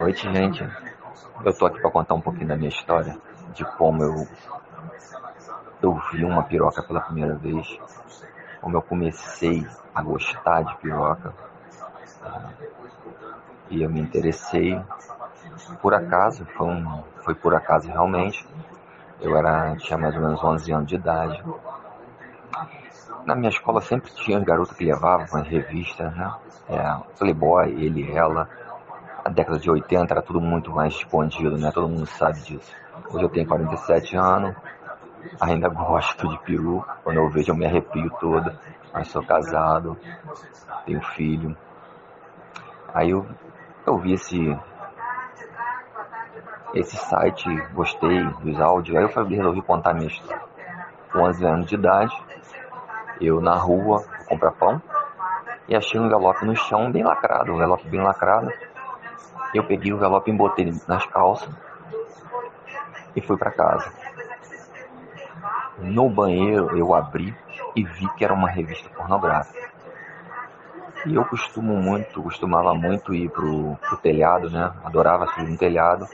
noite, gente. Eu tô aqui para contar um pouquinho da minha história, de como eu eu vi uma piroca pela primeira vez, como eu comecei a gostar de piroca. E eu me interessei por acaso, foi, um, foi por acaso realmente. Eu era tinha mais ou menos 11 anos de idade. Na minha escola sempre tinha garota que levava umas revistas, né? É, Playboy, ele ela a década de 80 era tudo muito mais escondido, né? Todo mundo sabe disso. Hoje eu tenho 47 anos, ainda gosto de peru. Quando eu vejo eu me arrepio todo. Mas sou casado, tenho filho. Aí eu, eu vi esse, esse site, gostei dos áudios. Aí eu resolvi contar minha história. Com 11 anos de idade, eu na rua, comprar pão, e achei um envelope no chão bem lacrado, um envelope bem lacrado. Eu peguei o envelope e botei nas calças e fui para casa. No banheiro eu abri e vi que era uma revista pornográfica. E eu costumo muito, costumava muito ir pro, pro telhado, né? Adorava subir no telhado,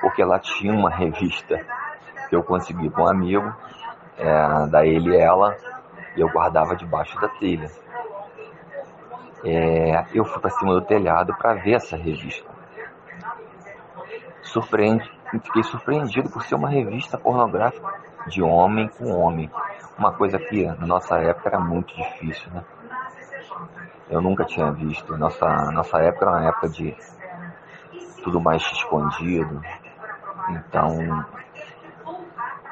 porque lá tinha uma revista que eu consegui com um amigo, é, da ele e ela, e eu guardava debaixo da telha. É, eu fui para cima do telhado para ver essa revista surpreende, fiquei surpreendido por ser uma revista pornográfica de homem com homem. Uma coisa que na nossa época era muito difícil, né? Eu nunca tinha visto. Nossa, nossa época era uma época de tudo mais escondido. Então,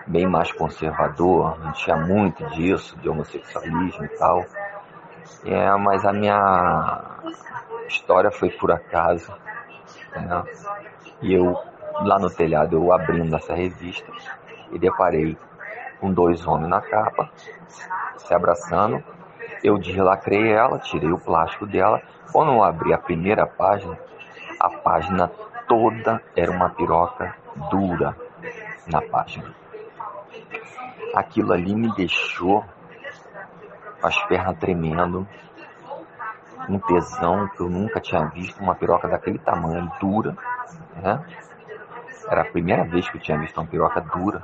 bem mais conservador, não tinha muito disso, de homossexualismo e tal. É, mas a minha história foi por acaso. Né? E eu, lá no telhado, eu abrindo essa revista e deparei com dois homens na capa, se abraçando. Eu deslacrei ela, tirei o plástico dela. Quando eu abri a primeira página, a página toda era uma piroca dura na página. Aquilo ali me deixou com as pernas tremendo, um tesão que eu nunca tinha visto, uma piroca daquele tamanho, dura, né? Era a primeira vez que eu tinha visto uma piroca dura.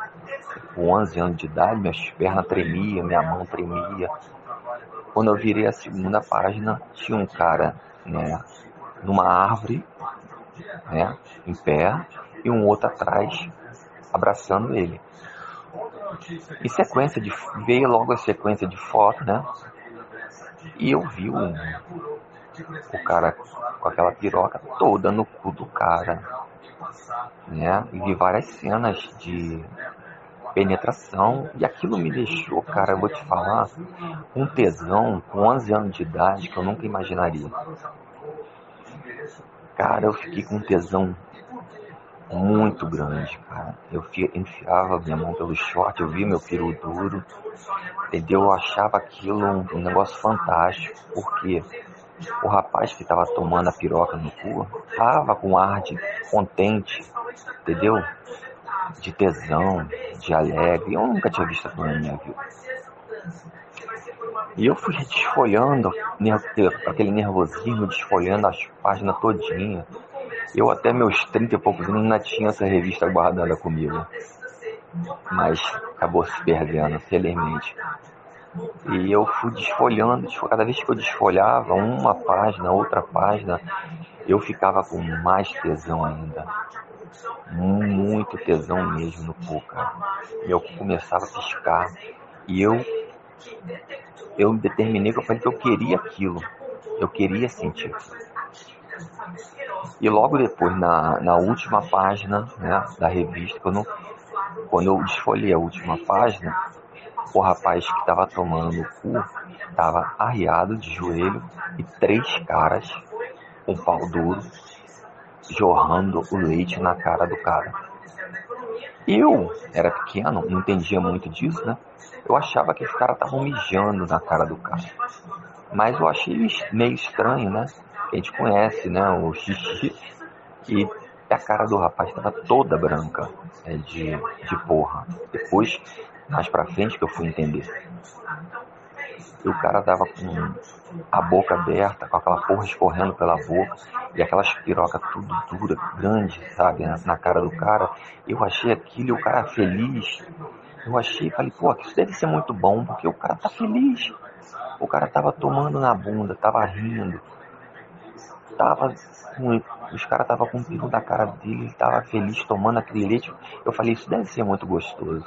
Com 11 anos de idade, minhas pernas tremiam, minha mão tremia. Quando eu virei a segunda página, tinha um cara, né, numa árvore, né, em pé, e um outro atrás, abraçando ele. E sequência de veio logo a sequência de foto, né? E eu vi o, o cara com aquela piroca toda no cu do cara, né? E vi várias cenas de penetração e aquilo me deixou, cara, eu vou te falar, um tesão com 11 anos de idade que eu nunca imaginaria. Cara, eu fiquei com um tesão muito grande, cara. Eu enfiava minha mão pelo short, eu via meu peru duro, entendeu? Eu achava aquilo um, um negócio fantástico, porque o rapaz que estava tomando a piroca no cu tava com ar de contente, entendeu? De tesão, de alegre. Eu nunca tinha visto aquilo na minha vida. E eu fui desfolhando, aquele nervosismo, desfolhando as páginas todinha. Eu até meus 30 e poucos anos ainda tinha essa revista guardada comigo. Mas acabou se perdendo, felizmente. E eu fui desfolhando, cada vez que eu desfolhava uma página, outra página, eu ficava com mais tesão ainda. Muito tesão mesmo no cu, cara. Meu cu começava a piscar. E eu, eu determinei que eu falei que eu queria aquilo. Eu queria sentir. E logo depois, na, na última página né, da revista, quando, quando eu desfolhei a última página, o rapaz que estava tomando o cu estava arriado de joelho e três caras com pau duro jorrando o leite na cara do cara. Eu era pequeno, não entendia muito disso, né? Eu achava que os caras estavam mijando na cara do cara. Mas eu achei meio estranho, né? A gente conhece, né? O xixi. E a cara do rapaz estava toda branca é, de, de porra. Depois mais pra frente que eu fui entender. E o cara tava com a boca aberta, com aquela porra escorrendo pela boca e aquelas pirocas tudo dura, grande, sabe, na cara do cara. Eu achei aquilo e o cara feliz. Eu achei, falei, pô, isso deve ser muito bom, porque o cara tá feliz. O cara tava tomando na bunda, tava rindo. Tava os caras tava com o pico da cara dele, tava feliz tomando aquele leite. Eu falei, isso deve ser muito gostoso.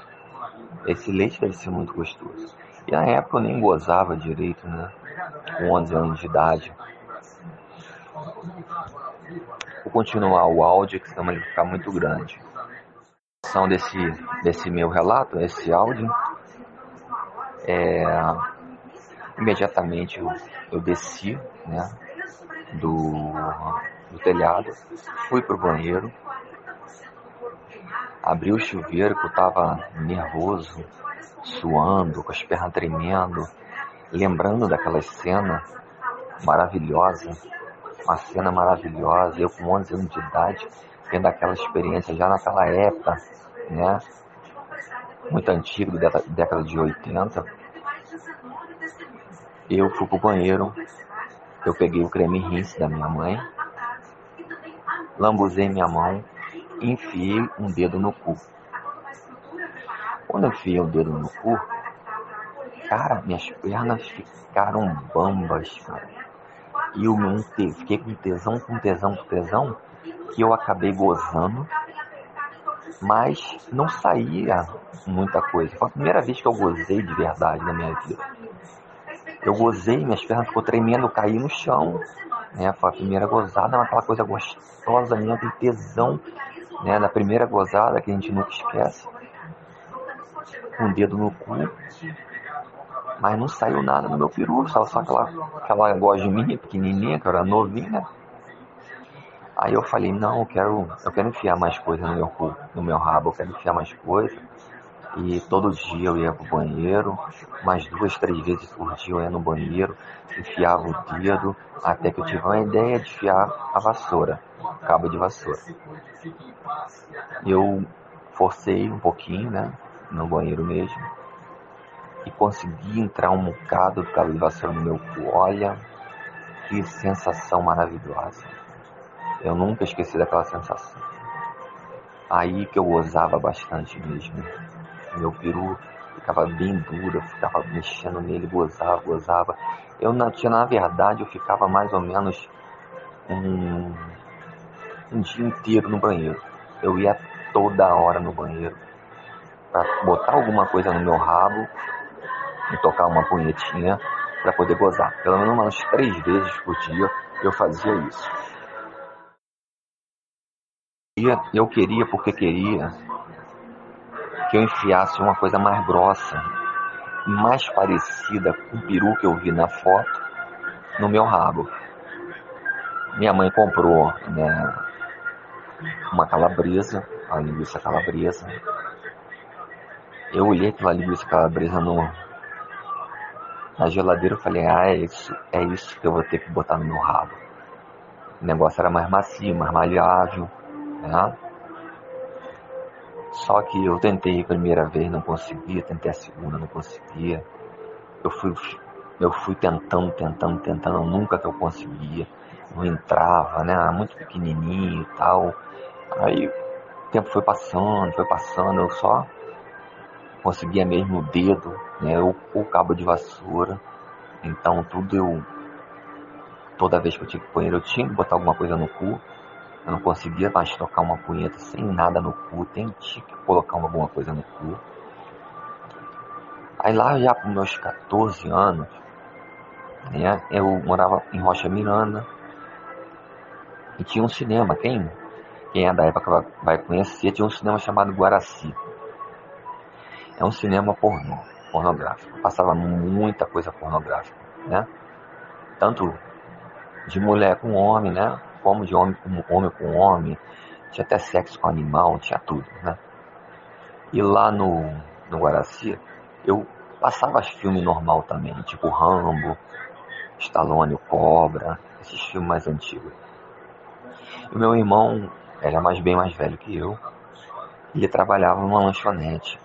Esse leite deve ser muito gostoso. E na época eu nem gozava direito, né? Com 11 anos de idade. Vou continuar o áudio, que senão ele vai ficar muito grande. São desse, desse meu relato, esse áudio. É, imediatamente eu, eu desci, né? Do, do telhado, fui pro banheiro, abri o chuveiro que eu tava nervoso, suando, com as pernas tremendo, lembrando daquela cena maravilhosa, uma cena maravilhosa, eu com 11 anos de idade, tendo aquela experiência já naquela época, né, muito antigo, década de 80, eu fui pro banheiro, eu peguei o creme rinse da minha mãe, lambuzei minha mão e enfiei um dedo no cu. Quando eu enfiei o dedo no cu, cara, minhas pernas ficaram bambas, cara. E eu me fiquei com tesão, com tesão, com tesão, que eu acabei gozando, mas não saía muita coisa. Foi a primeira vez que eu gozei de verdade na minha vida. Eu gozei, minhas pernas ficou tremendo, eu caí no chão, né? Foi a primeira gozada, aquela coisa gostosa minha, tesão, né? Da primeira gozada que a gente nunca esquece com o dedo no cu, mas não saiu nada no meu peru, só, aquela, aquela gosminha pequenininha, que era novinha. Aí eu falei, não, eu quero, eu quero enfiar mais coisa no meu cu, no meu rabo, eu quero enfiar mais coisa. E todo dia eu ia pro banheiro, mais duas, três vezes por dia eu ia no banheiro, enfiava o dedo, até que eu tive uma ideia de enfiar a vassoura, cabo de vassoura. Eu forcei um pouquinho, né? no banheiro mesmo e consegui entrar um bocado do cabo de vassoura no meu cu. Olha que sensação maravilhosa. Eu nunca esqueci daquela sensação. Aí que eu gozava bastante mesmo. Meu peru ficava bem duro, eu ficava mexendo nele, gozava, gozava. Eu na, na verdade, eu ficava mais ou menos um, um dia inteiro no banheiro. Eu ia toda hora no banheiro para botar alguma coisa no meu rabo e tocar uma punhetinha para poder gozar. Pelo menos umas três vezes por dia eu fazia isso. Eu queria, porque queria, que eu enfiasse uma coisa mais grossa, mais parecida com o peru que eu vi na foto, no meu rabo. Minha mãe comprou né, uma calabresa, a linguiça calabresa, eu olhei aquela linguiça calabresa no, na geladeira e falei, ah, é isso, é isso que eu vou ter que botar no meu rabo. O negócio era mais macio, mais maleável, né? Só que eu tentei a primeira vez, não conseguia, tentei a segunda, não conseguia. Eu fui, eu fui tentando, tentando, tentando, nunca que eu conseguia. Não entrava, né? Muito pequenininho e tal. Aí o tempo foi passando, foi passando, eu só conseguia mesmo o dedo, né, o, o cabo de vassoura. Então tudo eu. Toda vez que eu tinha que banheiro, eu tinha que botar alguma coisa no cu. Eu não conseguia mais tocar uma punheta sem nada no cu, que colocar alguma coisa no cu. Aí lá já com meus 14 anos, né, eu morava em Rocha Miranda e tinha um cinema, quem, quem é da época vai conhecer, tinha um cinema chamado Guaraci é um cinema pornô, pornográfico. Passava muita coisa pornográfica, né? Tanto de mulher com homem, né? Como de homem com homem com homem. Tinha até sexo com animal, tinha tudo, né? E lá no, no Guaraci, eu passava filme normal também, tipo Rambo, Stallone, o Cobra, esses filmes mais antigos. E meu irmão era mais bem mais velho que eu. Ele trabalhava numa lanchonete.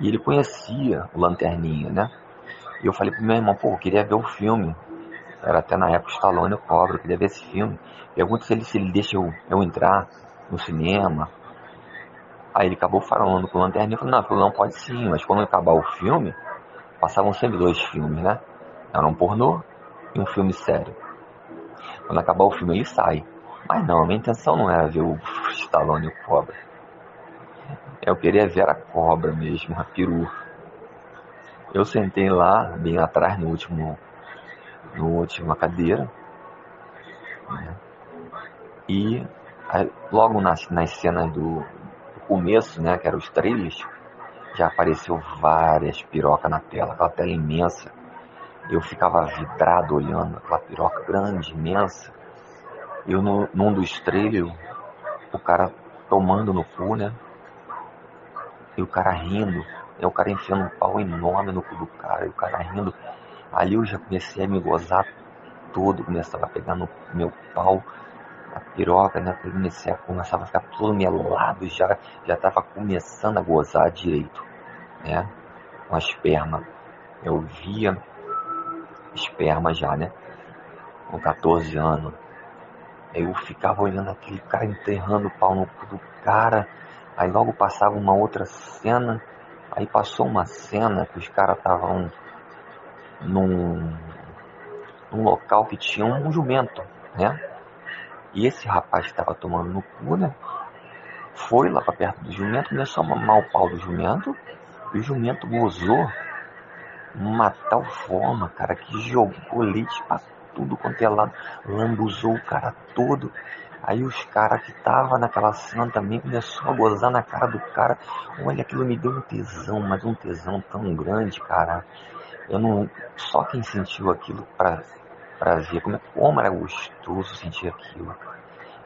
E ele conhecia o Lanterninha, né? E eu falei pro meu irmão, pô, eu queria ver o filme. Era até na época Stallone eu queria ver esse filme. Pergunta se ele, se ele deixa eu, eu entrar no cinema. Aí ele acabou falando com o Lanterna e falou, não, aquilo não pode sim, mas quando acabar o filme, passavam sempre dois filmes, né? Era um pornô e um filme sério. Quando acabar o filme ele sai. Mas não, a minha intenção não era ver o Stallone e o Cobra. Eu queria ver a cobra mesmo, a peru. Eu sentei lá, bem atrás, no último, no última cadeira. Né? E aí, logo nas, nas cenas do, do, começo, né, que eram os trailers, já apareceu várias pirocas na tela, aquela tela imensa. Eu ficava vidrado olhando aquela piroca grande, imensa. Eu no, num dos trailers, o cara tomando no cu, né? E o cara rindo. E o cara enfiando um pau enorme no cu do cara. E o cara rindo. Ali eu já comecei a me gozar todo. Começava a pegar no meu pau. A piroca, né? Eu comecei a começava a ficar todo melado. Já, já tava começando a gozar direito. Né? Com a esperma. Eu via esperma já, né? Com 14 anos. Eu ficava olhando aquele cara enterrando o pau no cu do cara. Aí logo passava uma outra cena. Aí passou uma cena que os caras estavam num, num local que tinha um jumento, né? E esse rapaz estava tomando no cu, né? Foi lá para perto do jumento, começou a mamar o pau do jumento. E o jumento gozou uma tal forma, cara, que jogou leite pra tudo quanto é lado, lambuzou o cara todo. Aí os caras que tava naquela cena também começou a gozar na cara do cara. Olha, aquilo me deu um tesão, mas um tesão tão grande, cara. Eu não. Só quem sentiu aquilo pra, pra ver como, como era gostoso sentir aquilo.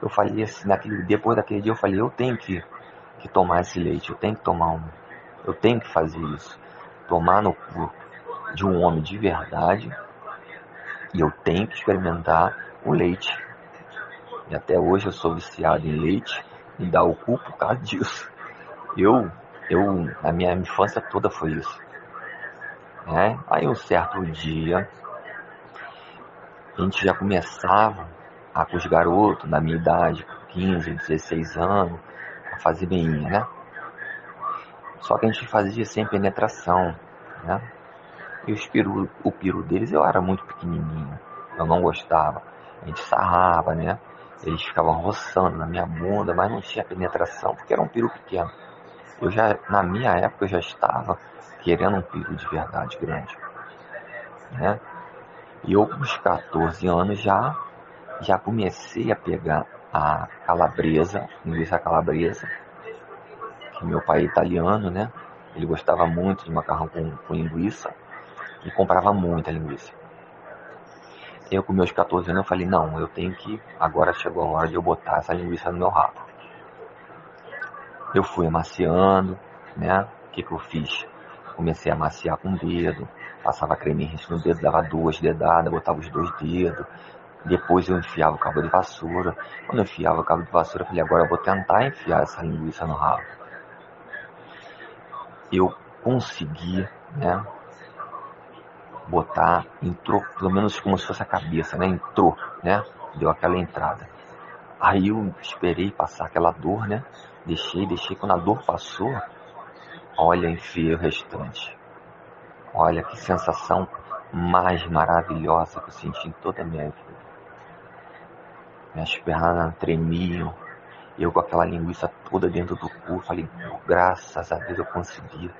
Eu falei assim, naquele, depois daquele dia eu falei, eu tenho que, que tomar esse leite, eu tenho que tomar um. Eu tenho que fazer isso. Tomar no cu de um homem de verdade. E eu tenho que experimentar o leite. E até hoje eu sou viciado em leite e dá o cu por causa disso. Eu, eu, na minha infância toda foi isso. É? Aí um certo dia, a gente já começava a, com os garotos da minha idade, 15, 16 anos, a fazer beinha, né? Só que a gente fazia sem penetração, né? E os peru, o peru deles eu era muito pequenininho, eu não gostava. A gente sarrava, né? Eles ficavam roçando na minha bunda, mas não tinha penetração porque era um peru pequeno. Eu já, na minha época, eu já estava querendo um peru de verdade grande, né? E eu com os 14 anos já já comecei a pegar a calabresa, linguiça calabresa, que meu pai é italiano, né? Ele gostava muito de macarrão com, com linguiça e comprava muita linguiça. Eu com meus 14 anos eu falei, não, eu tenho que, agora chegou a hora de eu botar essa linguiça no meu rabo. Eu fui amaciando, né? O que, que eu fiz? Comecei a amaciar com o dedo, passava creme no dedo, dava duas dedadas, botava os dois dedos. Depois eu enfiava o cabo de vassoura. Quando eu enfiava o cabo de vassoura, eu falei, agora eu vou tentar enfiar essa linguiça no rabo. Eu consegui, né? botar, entrou pelo menos como se fosse a cabeça, né? Entrou, né? Deu aquela entrada. Aí eu esperei passar aquela dor, né? Deixei, deixei. Quando a dor passou, olha, enfiei o restante. Olha que sensação mais maravilhosa que eu senti em toda a minha vida. Minhas pernas tremiam. Eu com aquela linguiça toda dentro do cu, falei, graças a Deus eu consegui.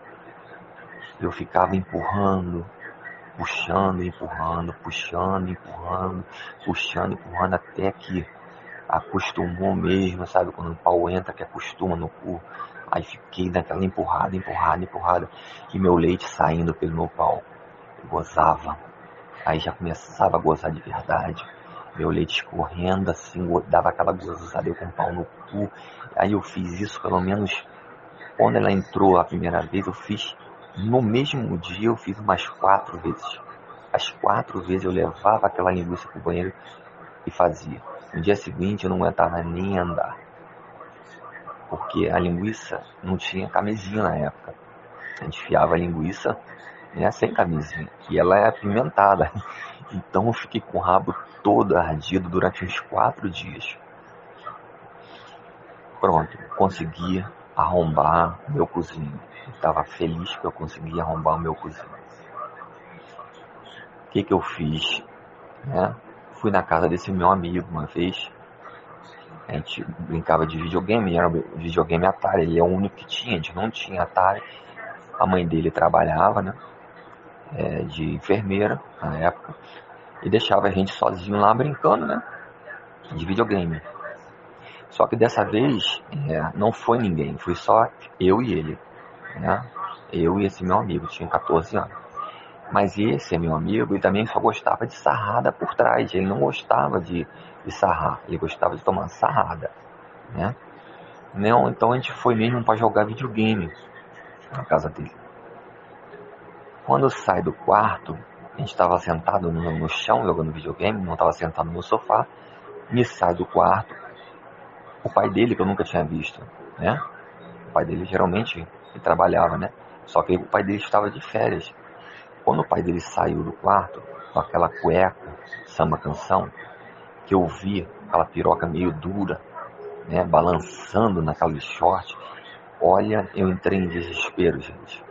Eu ficava empurrando, puxando, empurrando, puxando, empurrando, puxando, empurrando, até que acostumou mesmo, sabe? Quando o pau entra, que acostuma no cu. Aí fiquei naquela empurrada, empurrada, empurrada, e meu leite saindo pelo meu pau. Eu gozava. Aí já começava a gozar de verdade. Meu leite escorrendo, assim, dava aquela gozada, eu com o pau no cu. Aí eu fiz isso pelo menos quando ela entrou a primeira vez, eu fiz no mesmo dia eu fiz umas quatro vezes. As quatro vezes eu levava aquela linguiça pro banheiro e fazia. No dia seguinte eu não aguentava nem andar. Porque a linguiça não tinha camisinha na época. A gente fiava a linguiça né, sem camisinha, e ela é apimentada. Então eu fiquei com o rabo todo ardido durante uns quatro dias. Pronto, consegui arrombar meu cozinho. Estava feliz que eu consegui arrombar o meu cozinho. O que, que eu fiz? Né? Fui na casa desse meu amigo uma vez. A gente brincava de videogame, era videogame Atari, ele é o único que tinha, a gente não tinha Atari. A mãe dele trabalhava, né? É, de enfermeira na época e deixava a gente sozinho lá brincando, né? De videogame. Só que dessa vez é, não foi ninguém, foi só eu e ele, né? Eu e esse meu amigo, tinha 14 anos. Mas esse é meu amigo e também só gostava de sarrada por trás. Ele não gostava de, de sarrar, ele gostava de tomar sarrada, né? Não, então a gente foi mesmo para jogar videogame na casa dele. Quando sai do quarto, a gente estava sentado no, no, chão jogando videogame, não estava sentado no sofá. Me sai do quarto. O pai dele, que eu nunca tinha visto, né? O pai dele geralmente trabalhava, né? Só que o pai dele estava de férias. Quando o pai dele saiu do quarto, com aquela cueca, samba canção, que eu vi aquela piroca meio dura, né? Balançando naquele short. Olha, eu entrei em desespero, gente.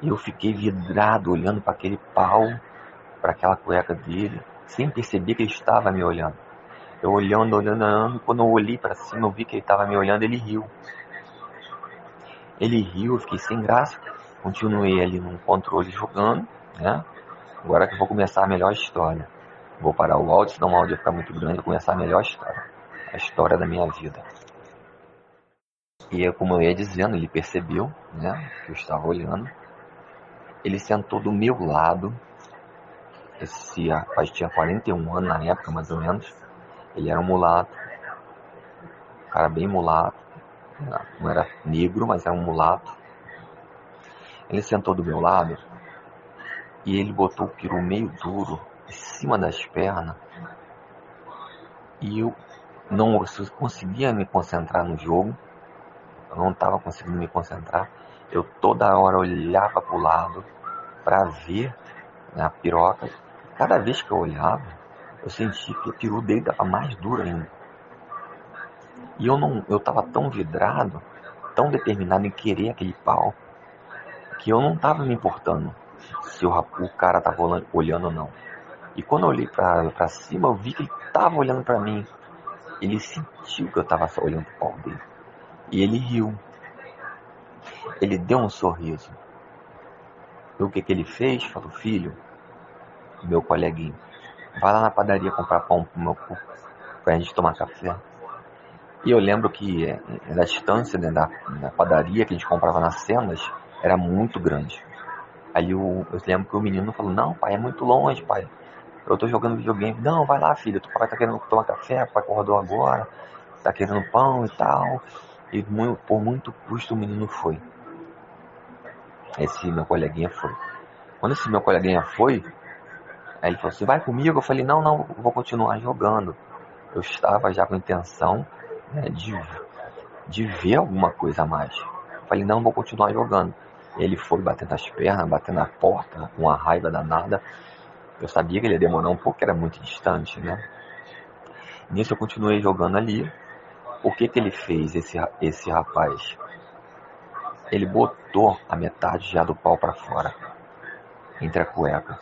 E eu fiquei vidrado olhando para aquele pau, para aquela cueca dele, sem perceber que ele estava me olhando. Eu olhando, olhando, olhando, quando eu olhei para cima, eu vi que ele estava me olhando, ele riu. Ele riu, eu fiquei sem graça. Continuei ali no controle jogando, né? Agora que eu vou começar a melhor história. Vou parar o áudio, senão o áudio ficar muito grande, vou começar a melhor história. A história da minha vida. E como eu ia dizendo, ele percebeu, né? Que eu estava olhando. Ele sentou do meu lado. Esse rapaz tinha 41 anos na época, mais ou menos. Ele era um mulato. Um cara bem mulato. Não era negro, mas era um mulato. Ele sentou do meu lado e ele botou o peru meio duro em cima das pernas. E eu não conseguia me concentrar no jogo. Eu não estava conseguindo me concentrar. Eu toda hora olhava para o lado para ver né, a piroca. Cada vez que eu olhava, eu sentia que o peru dele estava mais duro ainda. E eu não, eu estava tão vidrado, tão determinado em querer aquele pau, que eu não estava me importando se o, o cara estava olhando ou não. E quando eu olhei para cima, eu vi que ele estava olhando para mim. Ele sentiu que eu estava olhando para o pau dele. E ele riu. Ele deu um sorriso. E o que, que ele fez? Falou, filho, meu coleguinho, vai lá na padaria comprar pão pro meu cu, pra gente tomar café. E eu lembro que é, a distância né, da, da, padaria que a gente comprava nas cenas era muito grande. Aí eu, eu lembro que o menino falou, não pai, é muito longe, pai. Eu tô jogando videogame. Não, vai lá, filho, tu pai tá querendo tomar café, pai acordou agora, tá querendo pão e tal. E por muito custo o menino foi. Esse meu coleguinha foi. Quando esse meu coleguinha foi, aí ele falou assim, vai comigo? Eu falei, não, não, vou continuar jogando. Eu estava já com intenção né, de, de ver alguma coisa a mais. Eu falei, não, vou continuar jogando. Ele foi batendo as pernas, batendo na porta, com uma raiva danada. Eu sabia que ele ia demorar um pouco, era muito distante, né? Nisso eu continuei jogando ali. O que que ele fez, esse, esse rapaz? Ele botou a metade já do pau para fora, entre a cueca.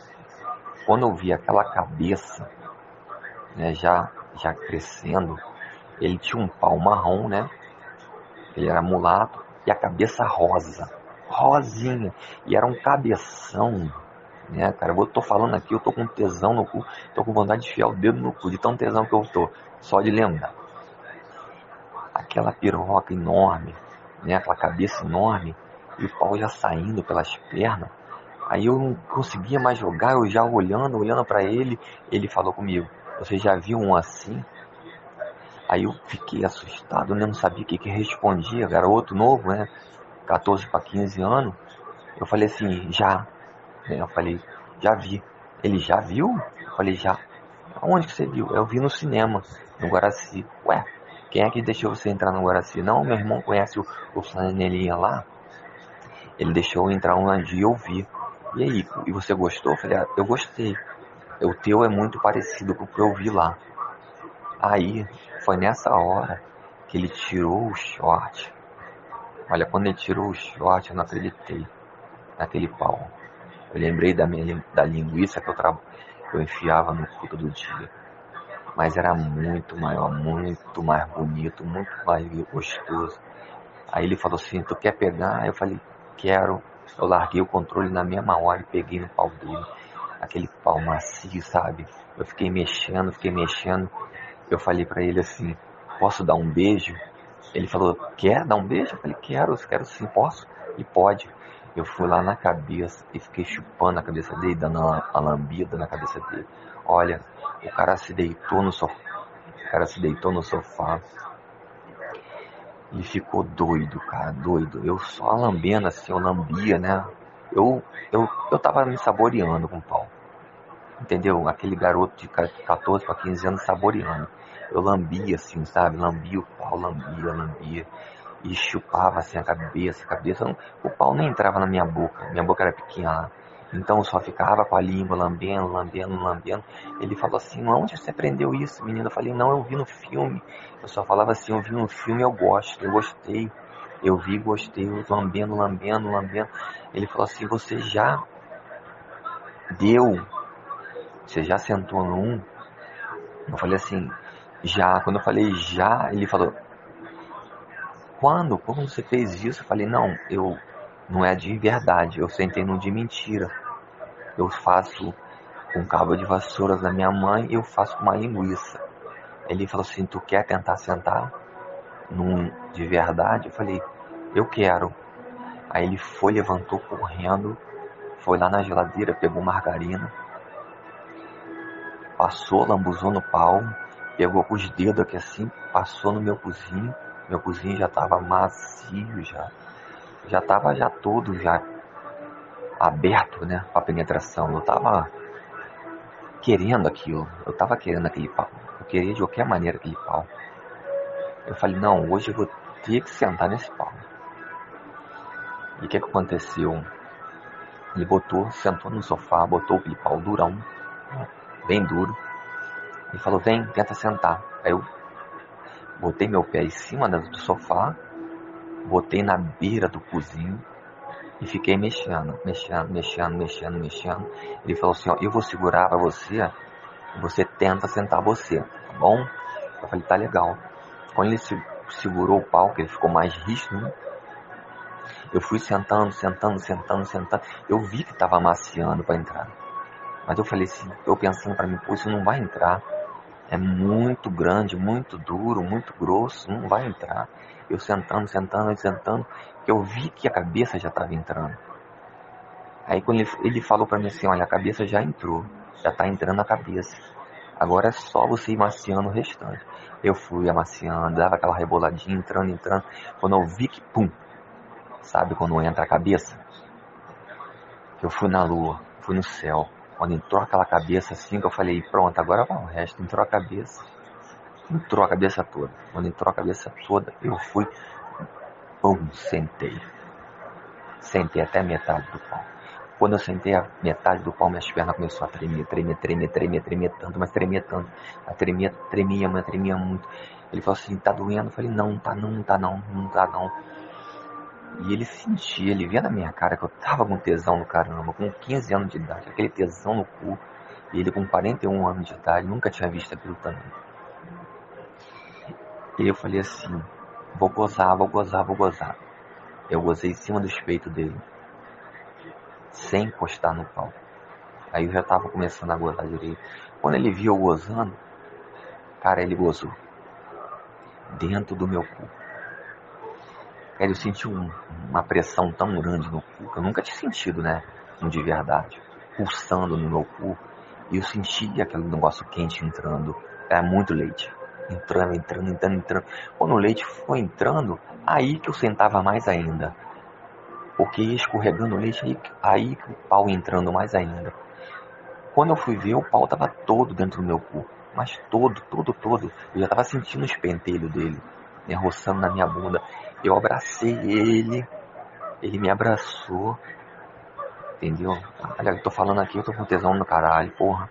Quando eu vi aquela cabeça, né, já, já crescendo, ele tinha um pau marrom, né? Ele era mulato e a cabeça rosa, rosinha, e era um cabeção, né, cara? Eu tô falando aqui, eu tô com tesão no cu, tô com vontade de enfiar o dedo no cu, de tão tesão que eu tô, só de lembrar. Aquela piroca enorme, né, aquela cabeça enorme, e o pau já saindo pelas pernas. Aí eu não conseguia mais jogar, eu já olhando, olhando para ele, ele falou comigo, você já viu um assim? Aí eu fiquei assustado, né? não sabia o que, que respondia, garoto novo, né? 14 para 15 anos. Eu falei assim, já. Eu falei, já vi. Ele já viu? Eu falei, já. Aonde que você viu? Eu vi no cinema, no Guaraci. Ué, quem é que deixou você entrar no Guaraci? Não, meu irmão conhece o, o Flanelinha lá. Ele deixou eu entrar um dia e eu vi. E aí, e você gostou? Eu falei, ah, eu gostei. O teu é muito parecido com o que eu vi lá. Aí, foi nessa hora que ele tirou o short. Olha, quando ele tirou o short, eu não acreditei naquele pau. Eu lembrei da minha da linguiça que eu, tra... eu enfiava no cu todo dia. Mas era muito maior, muito mais bonito, muito mais gostoso. Aí ele falou assim, tu quer pegar? Eu falei, quero. Eu larguei o controle na mesma hora e peguei no pau dele. Aquele pau macio, sabe? Eu fiquei mexendo, fiquei mexendo. Eu falei para ele assim, posso dar um beijo? Ele falou, quer dar um beijo? Eu falei, quero, quero sim, posso? E pode. Eu fui lá na cabeça e fiquei chupando a cabeça dele, dando uma, uma lambida na cabeça dele. Olha, o cara se deitou no sofá. O cara se deitou no sofá. E ficou doido, cara, doido. Eu só lambendo assim, eu lambia, né? Eu, eu, eu tava me saboreando com o pau. Entendeu? Aquele garoto de 14 para 15 anos saboreando. Eu lambia assim, sabe? Lambia o pau, lambia, lambia e chupava assim a cabeça, a cabeça. O pau nem entrava na minha boca, minha boca era pequena. Então eu só ficava com a língua lambendo, lambendo, lambendo. Ele falou assim: onde você aprendeu isso, menina? Eu falei: não, eu vi no filme. Eu só falava assim: eu vi no filme, eu gosto, eu gostei. Eu vi, gostei, eu lambendo, lambendo, lambendo. Ele falou assim: você já deu? Você já sentou num? Eu falei assim: já. Quando eu falei já, ele falou: quando? Como você fez isso? Eu falei, não, eu não é de verdade, eu sentei num de mentira. Eu faço com cabo de vassouras da minha mãe e eu faço com uma linguiça. Ele falou assim, tu quer tentar sentar num de verdade? Eu falei, eu quero. Aí ele foi, levantou correndo, foi lá na geladeira, pegou margarina, passou, lambuzou no pau, pegou com os dedos aqui assim, passou no meu cozinho, meu cozinho já estava macio já. Já estava já todo já aberto, né, para penetração. Eu estava querendo aquilo. Eu estava querendo aquele pau. Eu queria de qualquer maneira aquele pau. Eu falei, não, hoje eu vou ter que sentar nesse pau. E o que, que aconteceu? Ele botou, sentou no sofá, botou aquele pau durão, bem duro, e falou, vem, tenta sentar. Aí eu Botei meu pé em cima do sofá, botei na beira do cozinho e fiquei mexendo, mexendo, mexendo, mexendo, mexendo. Ele falou assim, ó, eu vou segurar para você, você tenta sentar você, tá bom? Eu falei, tá legal. Quando ele segurou o pau, que ele ficou mais rígido, né? Eu fui sentando, sentando, sentando, sentando. Eu vi que estava amaciando para entrar. Mas eu falei assim, eu pensando para mim, pô, isso não vai entrar é muito grande, muito duro, muito grosso, não vai entrar. Eu sentando, sentando, sentando, que eu vi que a cabeça já estava entrando. Aí quando ele, ele falou para mim assim, olha, a cabeça já entrou, já está entrando a cabeça. Agora é só você ir maciando o restante. Eu fui amaciando, dava aquela reboladinha, entrando, entrando. Quando eu vi que, pum, sabe quando entra a cabeça? Eu fui na lua, fui no céu. Quando entrou aquela cabeça assim, que eu falei, pronto, agora vai o resto. Entrou a cabeça. Entrou a cabeça toda. Quando entrou a cabeça toda, eu fui, pum, sentei. Sentei até metade do pau. Quando eu sentei a metade do pau, minhas pernas começaram a tremer, tremer, tremer, tremer, tremer tanto, mas tremia tanto. A tremia, tremia, mas tremia muito. Ele falou assim, tá doendo? Eu falei, não, tá não tá não, não tá não. E ele sentia, ele via na minha cara que eu tava com tesão no caramba, com 15 anos de idade, aquele tesão no cu. E ele com 41 anos de idade, nunca tinha visto aquilo também. E eu falei assim, vou gozar, vou gozar, vou gozar. Eu gozei em cima do peito dele, sem encostar no pau. Aí eu já tava começando a gozar direito. Quando ele viu eu gozando, cara, ele gozou. Dentro do meu cu. Cara, eu senti um, uma pressão tão grande no cu que eu nunca tinha sentido, né? De verdade. Pulsando no meu cu. E eu senti aquele negócio quente entrando. Era muito leite. Entrando, entrando, entrando, entrando. Quando o leite foi entrando, aí que eu sentava mais ainda. Porque ia escorregando o leite, aí, aí que o pau entrando mais ainda. Quando eu fui ver, o pau tava todo dentro do meu cu. Mas todo, todo, todo. Eu já tava sentindo os pentelhos dele, né, roçando na minha bunda. Eu abracei ele, ele me abraçou Entendeu? Olha, eu tô falando aqui, eu tô com tesão no caralho, porra.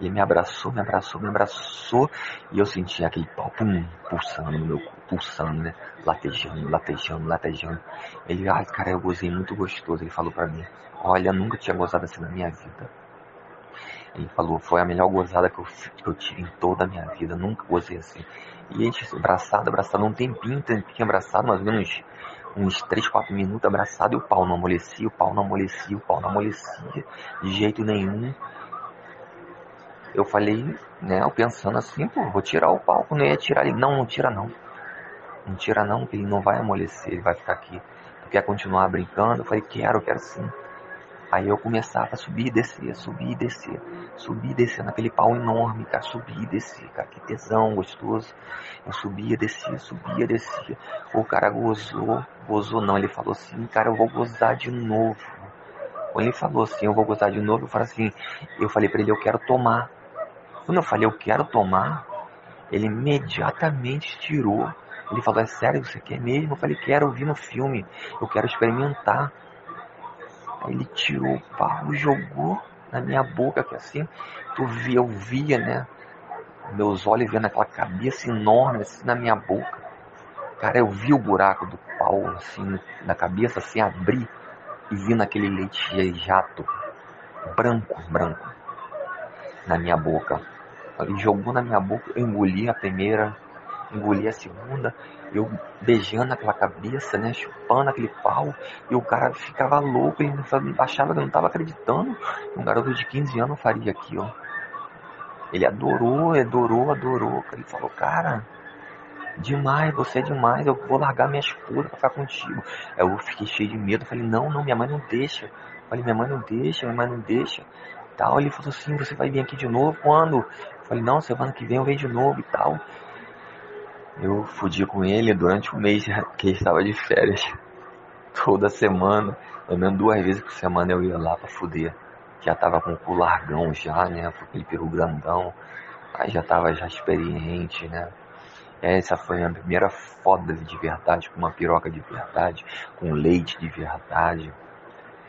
Ele me abraçou, me abraçou, me abraçou. E eu senti aquele pau, pum, pulsando no meu cu, pulsando, né? Latejando, latejando, latejando. Ele, ai, cara, eu gozei muito gostoso. Ele falou pra mim, olha, nunca tinha gozado assim na minha vida. Ele falou, foi a melhor gozada que eu, que eu tive em toda a minha vida. Nunca gozei assim. E a gente, abraçado, abraçado, um tempinho, tempinho abraçado, mais ou menos uns 3, 4 minutos abraçado e o pau não amolecia, o pau não amolecia, o pau não amolecia de jeito nenhum. Eu falei, né, eu pensando assim, pô, vou tirar o pau, eu ia tirar ele, não, não tira não. Não tira não, que ele não vai amolecer, ele vai ficar aqui. Tu quer continuar brincando? Eu falei, quero, quero sim. Aí eu começava a subir e descer, subir e descer, subir e descer naquele pau enorme, cara, subir e descer, cara, que tesão gostoso. Eu subia, descia, subia, descia. O cara gozou, gozou não, ele falou assim, cara, eu vou gozar de novo. Quando ele falou assim, eu vou gozar de novo, eu falei assim, eu falei para ele, eu quero tomar. Quando eu falei, eu quero tomar, ele imediatamente tirou. Ele falou, é sério, você quer mesmo? Eu falei, quero, ouvir no filme, eu quero experimentar. Ele tirou o pau, jogou na minha boca, que assim, tu via, eu via, né? Meus olhos vendo aquela cabeça enorme assim na minha boca. Cara, eu vi o buraco do pau, assim, na cabeça, assim, abrir e vi naquele leite jato branco, branco, na minha boca. Ele jogou na minha boca, eu engoli a primeira, engoli a segunda, eu beijando aquela cabeça, né, chupando aquele pau, e o cara ficava louco, ele achava que eu não estava acreditando. Um garoto de 15 anos faria aquilo. Ele adorou, adorou, adorou. Ele falou, cara, demais, você é demais, eu vou largar minha esposa pra ficar contigo. Eu fiquei cheio de medo, falei, não, não, minha mãe não deixa. falei, minha mãe não deixa, minha mãe não deixa. Tal, ele falou assim, você vai vir aqui de novo quando? Falei, não, semana que vem eu venho de novo e tal. Eu fudi com ele durante o mês que ele estava de férias. Toda semana, pelo menos duas vezes por semana eu ia lá pra fuder. Já tava com o cu largão já, né? Aquele peru grandão. Aí já tava já experiente, né? Essa foi a minha primeira foda de verdade, com uma piroca de verdade, com leite de verdade.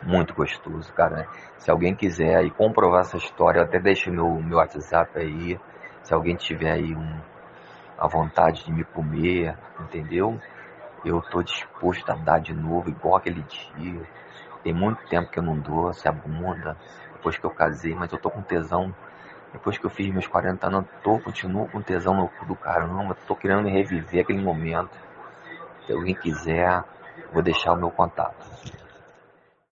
Muito gostoso, cara. Se alguém quiser aí comprovar essa história, eu até deixo meu, meu WhatsApp aí. Se alguém tiver aí um, a vontade de me comer, entendeu? Eu tô disposto a dar de novo, igual aquele dia. Tem muito tempo que eu não dou essa bunda, depois que eu casei, mas eu tô com tesão. Depois que eu fiz meus 40 anos, eu tô, continuo com tesão no cu do caramba, tô querendo reviver aquele momento. Se alguém quiser, vou deixar o meu contato.